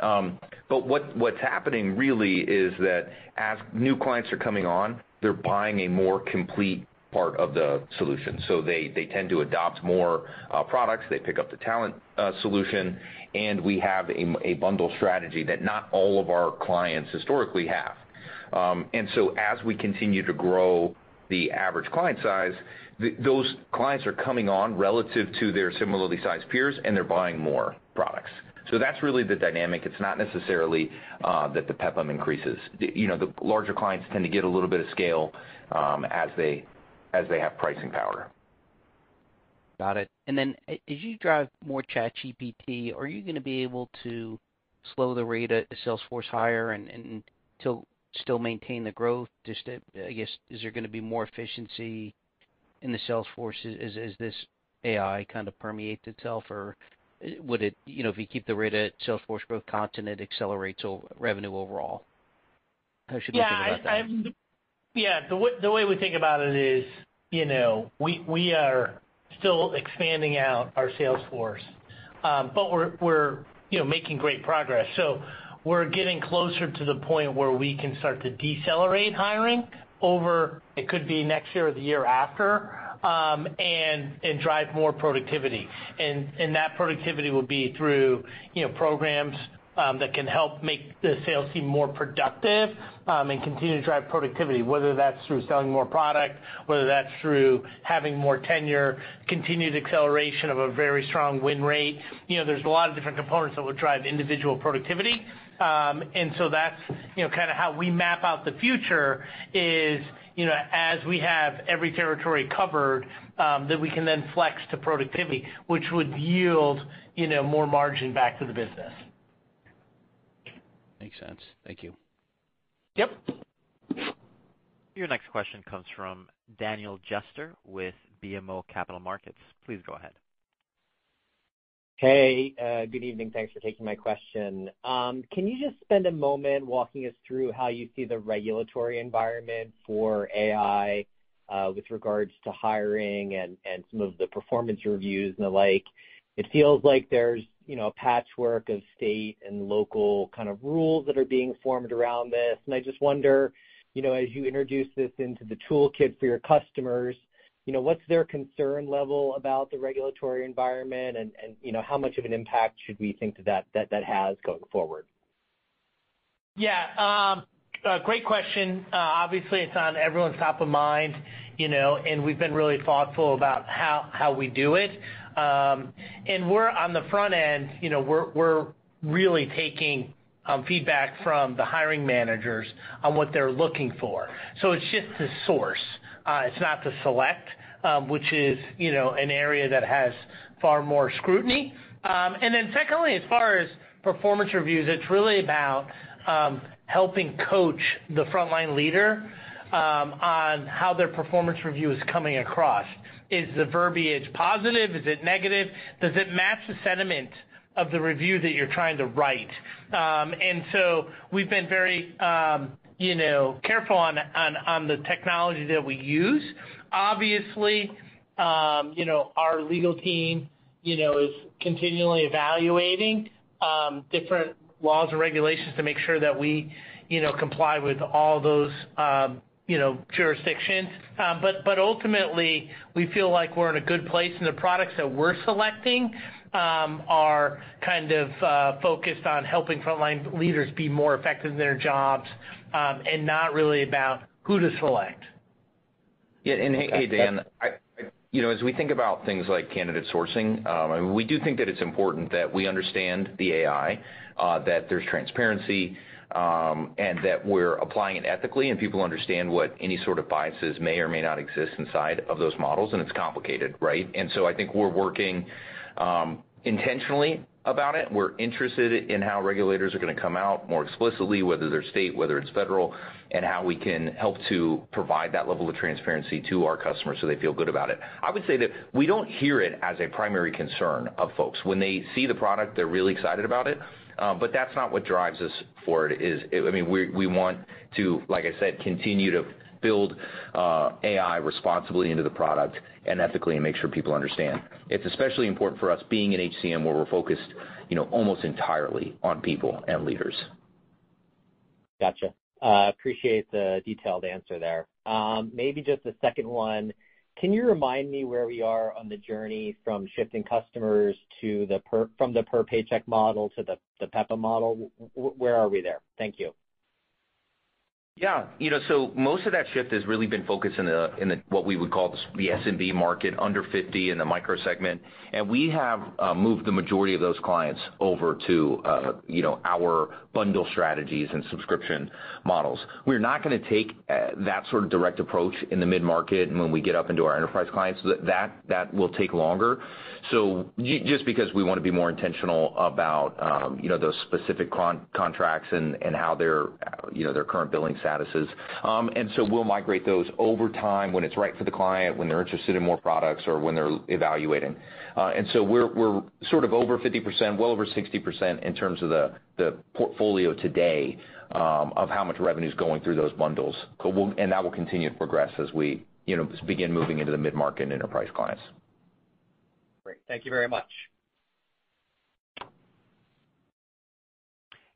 Um but what what's happening really is that as new clients are coming on, they're buying a more complete part of the solution. So they tend to adopt more uh, products. They pick up the talent uh, solution, and we have a bundle strategy that not all of our clients historically have. Um and so as we continue to grow the average client size, those clients are coming on relative to their similarly sized peers, and they're buying more products. So that's really the dynamic. It's not necessarily uh, that the PEPM increases. You know, the larger clients tend to get a little bit of scale, um, as they have pricing power. Got it. And then as you drive more ChatGPT, are you gonna be able to slow the rate of sales force hire and still maintain the growth? Just, uh, I guess, is there gonna be more efficiency in the sales force as this AI kind of permeates itself? Or uh, would it, you know if you keep the rate of sales force growth constant, it accelerates revenue overall? How should we think about that? Yeah. The way we think about it is, we we are still expanding out our sales force. But we're we're you know making great progress. So we're getting closer to the point where we can start to decelerate hiring over, it could be next year or the year after, um and and drive more productivity. And and that productivity will be through you know, programs that can help make the sales team more productive, um and continue to drive productivity, whether that's through selling more product, whether that's through having more tenure, continued acceleration of a very strong win rate. You know, there's a lot of different components that will drive individual productivity. Um and so that's you know, kind of how we map out the future is, you know, as we have every territory covered, um, that we can then flex to productivity, which would yield you know, more margin back to the business. Makes sense. Thank you. Yep. Your next question comes from Daniel Jester with BMO Capital Markets. Please go ahead. Hey, uh, good evening. Thanks for taking my question. Um, can you just spend a moment walking us through how you see the regulatory environment for AI, uh, with regards to hiring and some of the performance reviews and the like? It feels like there's a patchwork of state and local kind of rules that are being formed around this. And I just wonder, you know, as you introduce this into the toolkit for your customers, you know, what's their concern level about the regulatory environment and you know, how much of an impact should we think that that has going forward? Yeah. Um, uh, great question. Uh, obviously, it's on everyone's top of mind, and we've been really thoughtful about how how we do it. Um and we're on the front end, you know, we're we're really taking um feedback from the hiring managers on what they're looking for. So it's just to source. Uh it's not to select, um which is you know, an area that has far more scrutiny. Um and then secondly, as far as performance reviews, it's really about um helping coach the frontline leader on how their performance review is coming across. Is the verbiage positive? Is it negative? Does it match the sentiment of the review that you're trying to write? Um and so we've been very um you know careful on the technology that we use. Obviously, um you know our legal team you know, is continually evaluating different laws and regulations to make sure that we you know, comply with all those jurisdictions. Um, but but ultimately, we feel like we're in a good place, and the products that we're selecting um, are kind of uh, focused on helping frontline leaders be more effective in their jobs, um, and not really about who to select. Yeah. And hey, Dan. You know, as we think about things like candidate sourcing, we do think that it's important that we understand the AI, uh, that there's transparency, Um, and that we're applying it ethically, and people understand what any sort of biases may or may not exist inside of those models, and it's complicated, right? And so I think we're working um, intentionally about it. We're interested in how regulators are going to come out more explicitly, whether they're state, whether it's federal, and how we can help to provide that level of transparency to our customers so they feel good about it. I would say that we don't hear it as a primary concern of folks. When they see the product, they're really excited about it. Um, that's not what drives us forward. Is I mean, we we want to, like I said, continue to build uh, AI responsibly into the product and ethically and make sure people understand. It's especially important for us being in HCM where we're focused almost entirely on people and leaders. Got you. Uh, appreciate the detailed answer there. Um, maybe just a second one. Can you remind me where we are on the journey from shifting customers to the per from the per paycheck model to the PEPM model? Where are we there? Thank you. Yeah. You know, so most of that shift has really been focused in the in the what we would call the SMB market, under 50 in the micro segment. And we have moved the majority of those clients over to uh you know our bundle strategies and subscription models. We're not going to take that sort of direct approach in the mid-market and when we get up into our enterprise clients. That will take longer. So just because we want to be more intentional about um, you know, those specific contracts and how their uh you know their current billing statuses. Um and so we'll migrate those over time when it's right for the client, when they're interested in more products or when they're evaluating. And so we're we're sort of over 50%, well over 60% in terms of the portfolio today, of how much revenue is going through those bundles. And that will continue to progress as we, you know, begin moving into the mid-market and enterprise clients. Great. Thank you very much.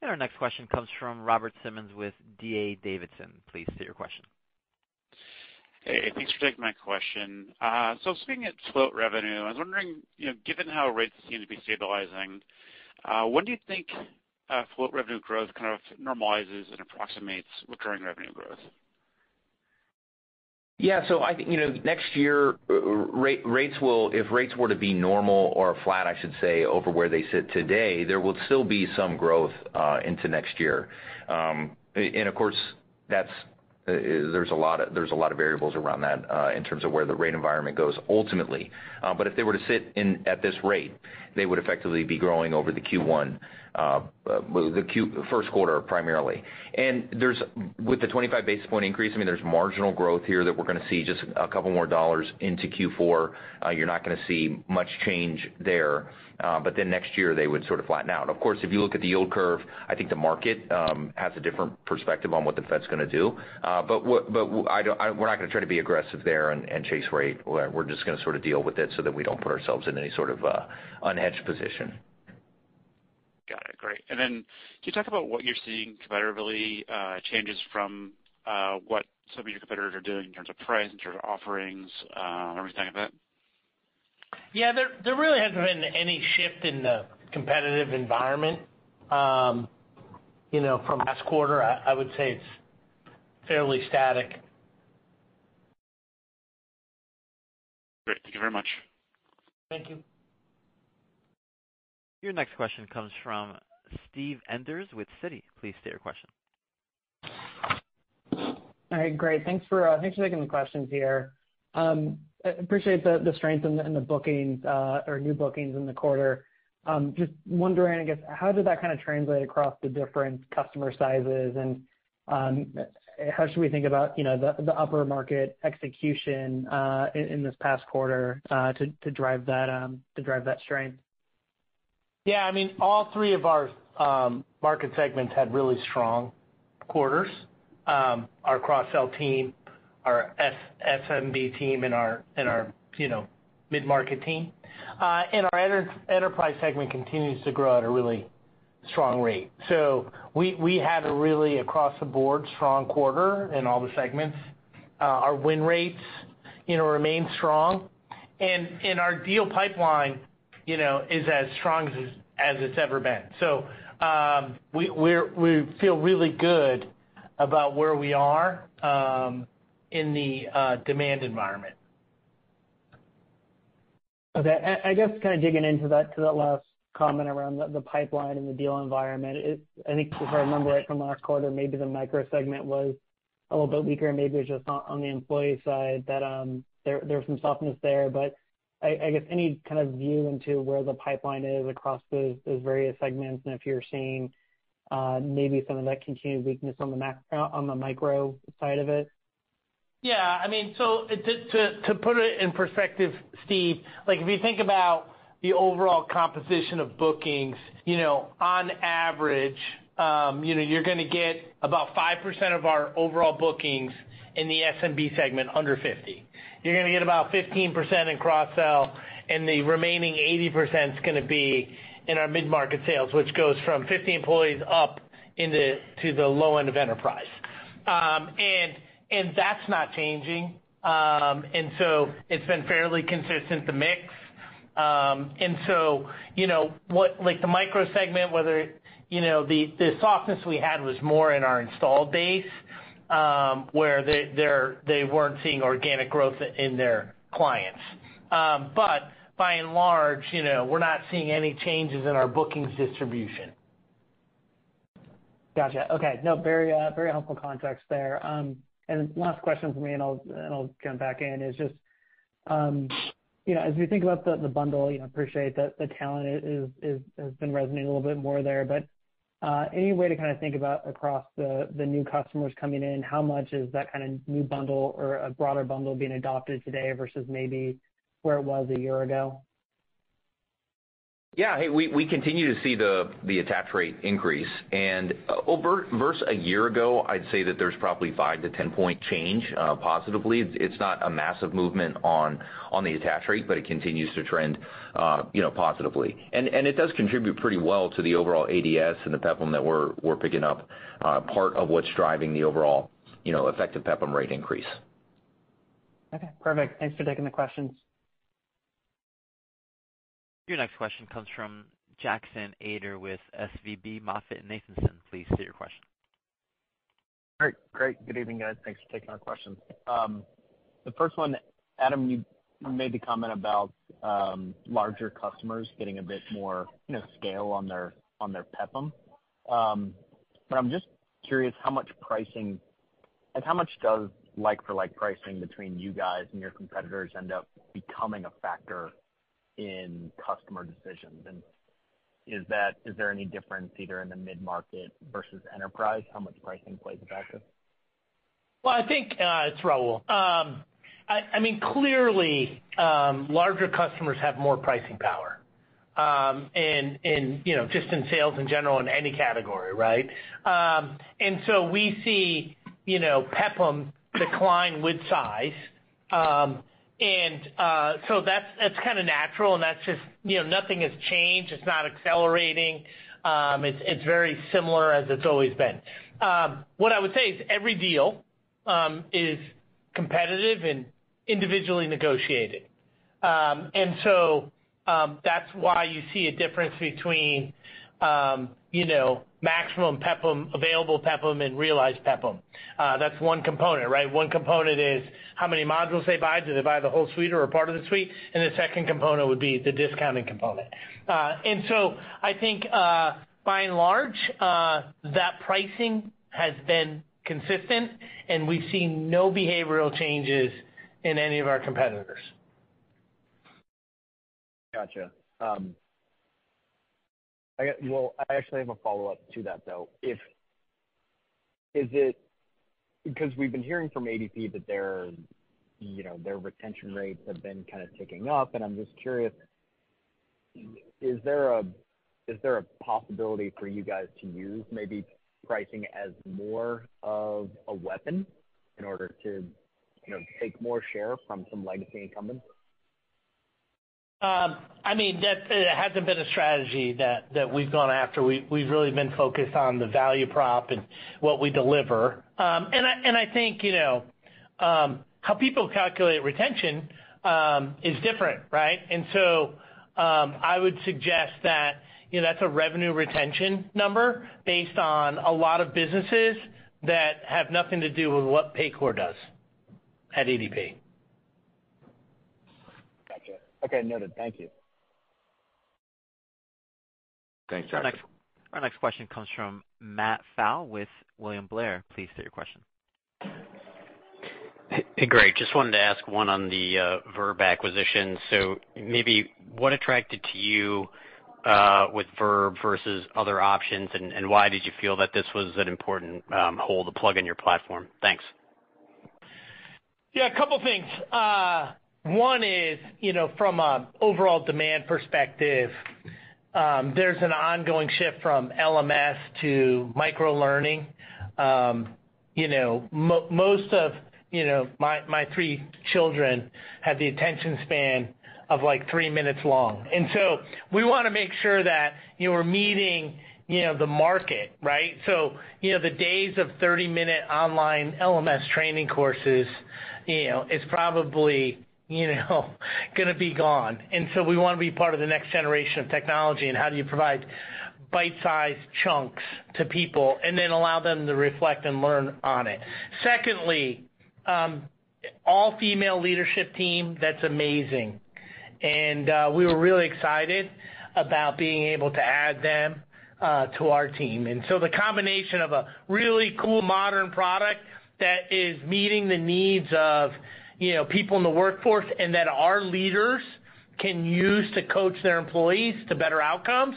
And our next question comes from Robert Simmons with D.A. Davidson. Please state your question. Hey, thanks for taking my question. Uh so speaking of float revenue, I was wondering, you know, given how rates seem to be stabilizing, when do you think float revenue growth kind of normalizes and approximates recurring revenue growth? Yeah. So I think, you know, next year, uh, uh, rates will, if rates were to be normal or flat, I should say, over where they sit today, there will still be some growth uh, into next year. Um and of course, that's, there's a lot of there's a lot of variables around that in terms of where the rate environment goes ultimately. But if they were to sit in at this rate, they would effectively be growing over the Q1, the first quarter primarily. And there's with the 25 basis point increase, I mean, there's marginal growth here that we're gonna see just a couple more dollars into Q4. Uh, you're not gonna see much change there. Uh but then next year, they would sort of flatten out. Of course, if you look at the yield curve, I think the market um, has a different perspective on what the Fed's gonna do. Uh, but but we're not gonna try to be aggressive there and chase rate. We're just gonna sort of deal with it so that we don't put ourselves in any sort of uh, unhedged position. Got it. Great. And then can you talk about what you're seeing competitively, uh, changes from uh, what some of your competitors are doing in terms of price, in terms of offerings, uh, everything like that? Yeah. There really hasn't been any shift in the competitive environment. Um, you know, from last quarter, I would say it's fairly static. Great. Thank you very much. Thank you. Your next question comes from Steve Enders with Citi. Please state your question. All right, great. Thanks for uh thanks for taking the questions here. Um appreciate the the strength in the bookings or new bookings in the quarter. Just wondering, I guess, how did that kind of translate across the different customer sizes? And how should we think about, you know, the upper market execution in this past quarter uh to drive that um to drive that strength? Yeah, I mean, all three of our um, market segments had really strong quarters. Um, our cross-sell team, our SMB team, and our, and our, you know, mid-market team. Uh and our enterprise segment continues to grow at a really strong rate. So we had a really across the board strong quarter in all the segments. Uh, our win rates, you know, remain strong. And in our deal pipeline, is as strong as it's ever been. So um We feel really good about where we are um, in the uh, demand environment. Okay. I guess kind of digging into that, last comment around the pipeline and the deal environment. I think if I remember right from last quarter, maybe the micro segment was a little bit weaker, maybe it's just on the employee side that um, there was some softness there. I guess any kind of view into where the pipeline is across those various segments, and if you're seeing uh, maybe some of that continued weakness on the micro side of it? Yeah. I mean, so to put it in perspective, Steve, like, if you think about the overall composition of bookings, you know, on average, um, you know, you're gonna get about 5% of our overall bookings in the SMB segment under 50. You're gonna get about 15% in cross-sell, and the remaining 80% is gonna be in our mid-market sales, which goes from 50 employees up to the low end of enterprise. Um and and that's not changing. Um and so it's been fairly consistent, the mix. Um and so, you know, what like the micro segment, whether, you know, the softness we had was more in our installed base, where they weren't seeing organic growth in their clients. Um but by and large, you know, we're not seeing any changes in our bookings distribution. Gotcha. Okay. No, very very helpful context there. Um and last question from me, and I'll jump back in, is just, you know, as we think about the bundle, you know, appreciate that the talent is is has been resonating a little bit more there. Uh, any way to kind of think about across the new customers coming in, how much is that kind of new bundle or a broader bundle being adopted today versus maybe where it was a year ago? Yeah. Hey, we we continue to see the the attach rate increase. And over, versus a year ago, I'd say that there's probably 5-10 point change positively. It's not a massive movement on on the attach rate, but it continues to trend, uh you know, positively. And and it does contribute pretty well to the overall ADS and the PEPM that we're we're picking up, uh part of what's driving the overall, you know, effective PEPM rate increase. Okay, perfect. Thanks for taking the questions. Your next question comes from Jackson Ader with SVB MoffettNathanson. Please state your question. Great. Great, good evening, guys. Thanks for taking our questions. Um, the first one, Adam, you made the comment about um, larger customers getting a bit more, you know, scale on their PEPM. Um, but I'm just curious how much pricing, like how much does like for like pricing between you guys and your competitors end up becoming a factor in customer decisions? And is that is there any difference either in the mid-market versus enterprise, how much pricing plays a factor? Well, I think it's Raul. I mean, clearly, larger customers have more pricing power, um and you know, just in sales in general in any category, right? Um and so we see, you know, PEPM decline with size. That's that's kind of natural, and that's just, you know, nothing has changed. It's not accelerating. Um, it's it's very similar as it's always been. Um what I would say is every deal um is competitive and individually negotiated. Um and so um that's why you see a difference between, um, you know, maximum PEPM, available PEPM and realized PEPM. Uh, that's one component, right? One component is how many modules they buy. Do they buy the whole suite or a part of the suite? And the second component would be the discounting component. Uh and so I think, uh, by and large, uh, that pricing has been consistent, and we've seen no behavioral changes in any of our competitors. Gotcha. Um, Well, I actually have a follow-up to that, though. If is it because we've been hearing from ADP that their, you know, their retention rates have been kind of ticking up, and I'm just curious, is there a is there a possibility for you guys to use maybe pricing as more of a weapon in order to, you know, take more share from some legacy incumbents? I mean, that hasn't been a strategy that we've gone after. We've really been focused on the value prop and what we deliver. Um and I and I think, you know, how people calculate retention is different, right? And so um I would suggest that, you know, that's a revenue retention number based on a lot of businesses that have nothing to do with what Paycor does at ADP. Gotcha. Okay, noted. Thank you. Thanks, Jackson. Our next question comes from Matt Pfau with William Blair. Please state your question. Hey, great. Just wanted to ask one on the uh, Verb acquisition. So maybe what attracted to you uh, with Verb versus other options, and why did you feel that this was an important um, hole to plug in your platform? Thanks. Yeah, a couple things. Uh, One is, you know, from an overall demand perspective, there's an ongoing shift from LMS to microlearning. Um you know, most of you know, my three children have the attention span of, like, three minutes long. And so we wanna make sure that, you know, we're meeting, you know, the market, right? So, you know, the days of 30-minute online LMS training courses, you know, is probably, you know, gonna be gone. And so we wanna be part of the next generation of technology and how do you provide bite-sized chunks to people and then allow them to reflect and learn on it. Secondly, all-female leadership team, that's amazing. And uh we were really excited about being able to add them to our team. And so the combination of a really cool modern product that is meeting the needs of, people in the workforce and that our leaders can use to coach their employees to better outcomes,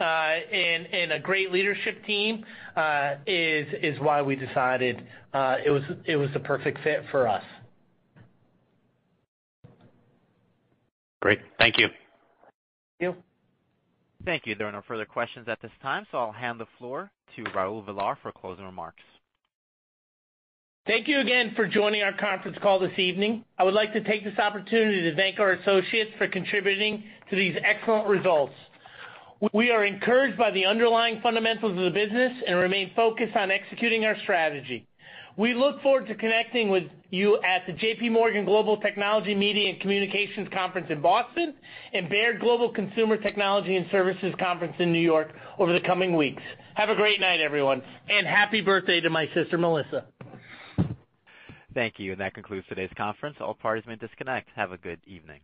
uh, and a great leadership team uh, is why we decided uh, it was the perfect fit for us. Great. Thank you. Thank you. Thank you. There are no further questions at this time, so I'll hand the floor to Raul Villar for closing remarks. Thank you again for joining our conference call this evening. I would like to take this opportunity to thank our associates for contributing to these excellent results. We are encouraged by the underlying fundamentals of the business and remain focused on executing our strategy. We look forward to connecting with you at the JPMorgan Global Technology, Media and Communications Conference in Boston and Baird Global Consumer Technology and Services Conference in New York over the coming weeks. Have a great night, everyone, and happy birthday to my sister, Melissa. Thank you. And that concludes today's conference. All parties may disconnect. Have a good evening.